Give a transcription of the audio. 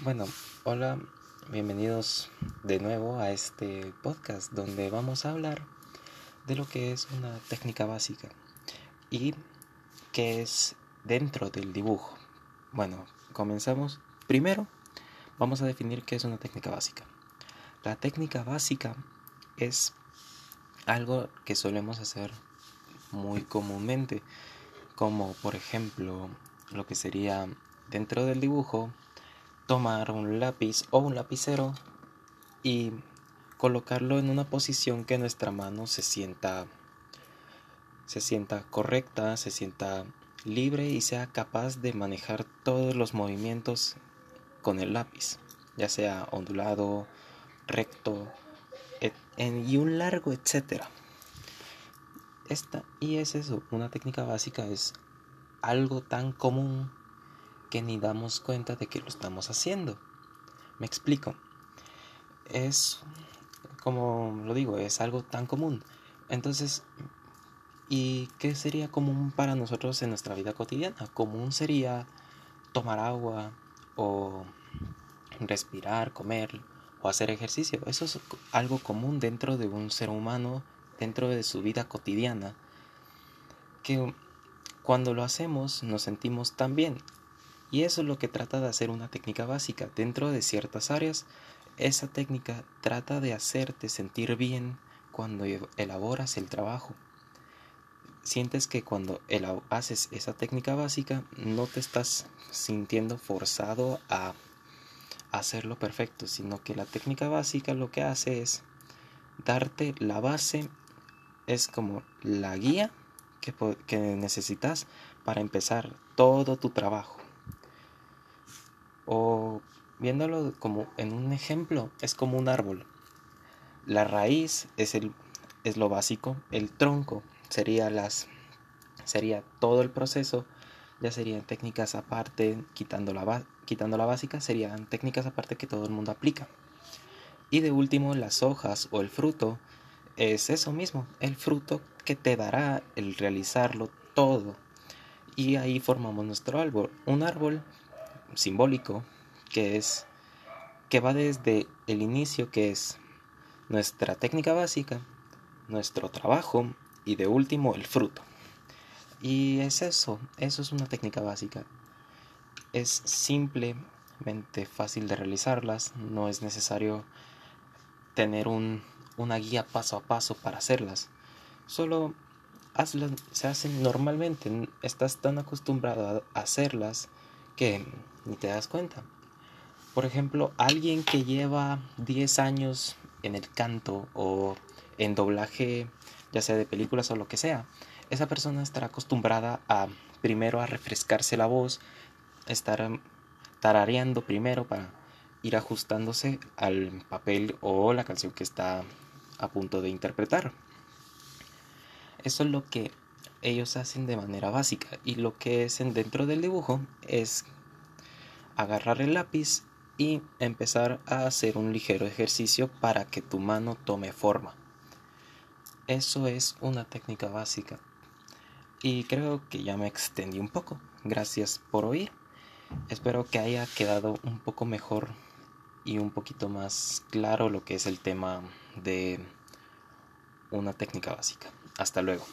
Bueno, hola, bienvenidos de nuevo a este podcast donde vamos a hablar de lo que es una técnica básica y qué es dentro del dibujo. Bueno, comenzamos. Primero, vamos a definir qué es una técnica básica. La técnica básica es algo que solemos hacer muy comúnmente, como por ejemplo lo que sería dentro del dibujo tomar un lápiz o un lapicero y colocarlo en una posición que nuestra mano se sienta se sienta correcta, se sienta libre y sea capaz de manejar todos los movimientos con el lápiz, ya sea ondulado, recto y un largo, etcétera. Esta y es eso, una técnica básica es algo tan común que ni damos cuenta de que lo estamos haciendo. Me explico. Es, como lo digo, es algo tan común. Entonces, ¿y qué sería común para nosotros en nuestra vida cotidiana? Común sería tomar agua o respirar, comer o hacer ejercicio. Eso es algo común dentro de un ser humano, dentro de su vida cotidiana, que cuando lo hacemos nos sentimos tan bien. Y eso es lo que trata de hacer una técnica básica. Dentro de ciertas áreas, esa técnica trata de hacerte sentir bien cuando elaboras el trabajo. Sientes que cuando haces esa técnica básica no te estás sintiendo forzado a hacerlo perfecto, sino que la técnica básica lo que hace es darte la base, es como la guía que, que necesitas para empezar todo tu trabajo. O viéndolo como en un ejemplo, es como un árbol. La raíz es, el, es lo básico, el tronco sería, las, sería todo el proceso, ya serían técnicas aparte, quitando la, quitando la básica, serían técnicas aparte que todo el mundo aplica. Y de último, las hojas o el fruto es eso mismo, el fruto que te dará el realizarlo todo. Y ahí formamos nuestro árbol. Un árbol simbólico que es que va desde el inicio que es nuestra técnica básica, nuestro trabajo y de último el fruto. Y es eso, eso es una técnica básica. Es simplemente fácil de realizarlas, no es necesario tener un, una guía paso a paso para hacerlas. Solo hazlas, se hacen normalmente, estás tan acostumbrado a hacerlas que ni te das cuenta. Por ejemplo, alguien que lleva 10 años en el canto o en doblaje, ya sea de películas o lo que sea, esa persona estará acostumbrada a primero a refrescarse la voz, estar tarareando primero para ir ajustándose al papel o la canción que está a punto de interpretar. Eso es lo que ellos hacen de manera básica y lo que es dentro del dibujo es agarrar el lápiz y empezar a hacer un ligero ejercicio para que tu mano tome forma. Eso es una técnica básica. Y creo que ya me extendí un poco. Gracias por oír. Espero que haya quedado un poco mejor y un poquito más claro lo que es el tema de una técnica básica. Hasta luego.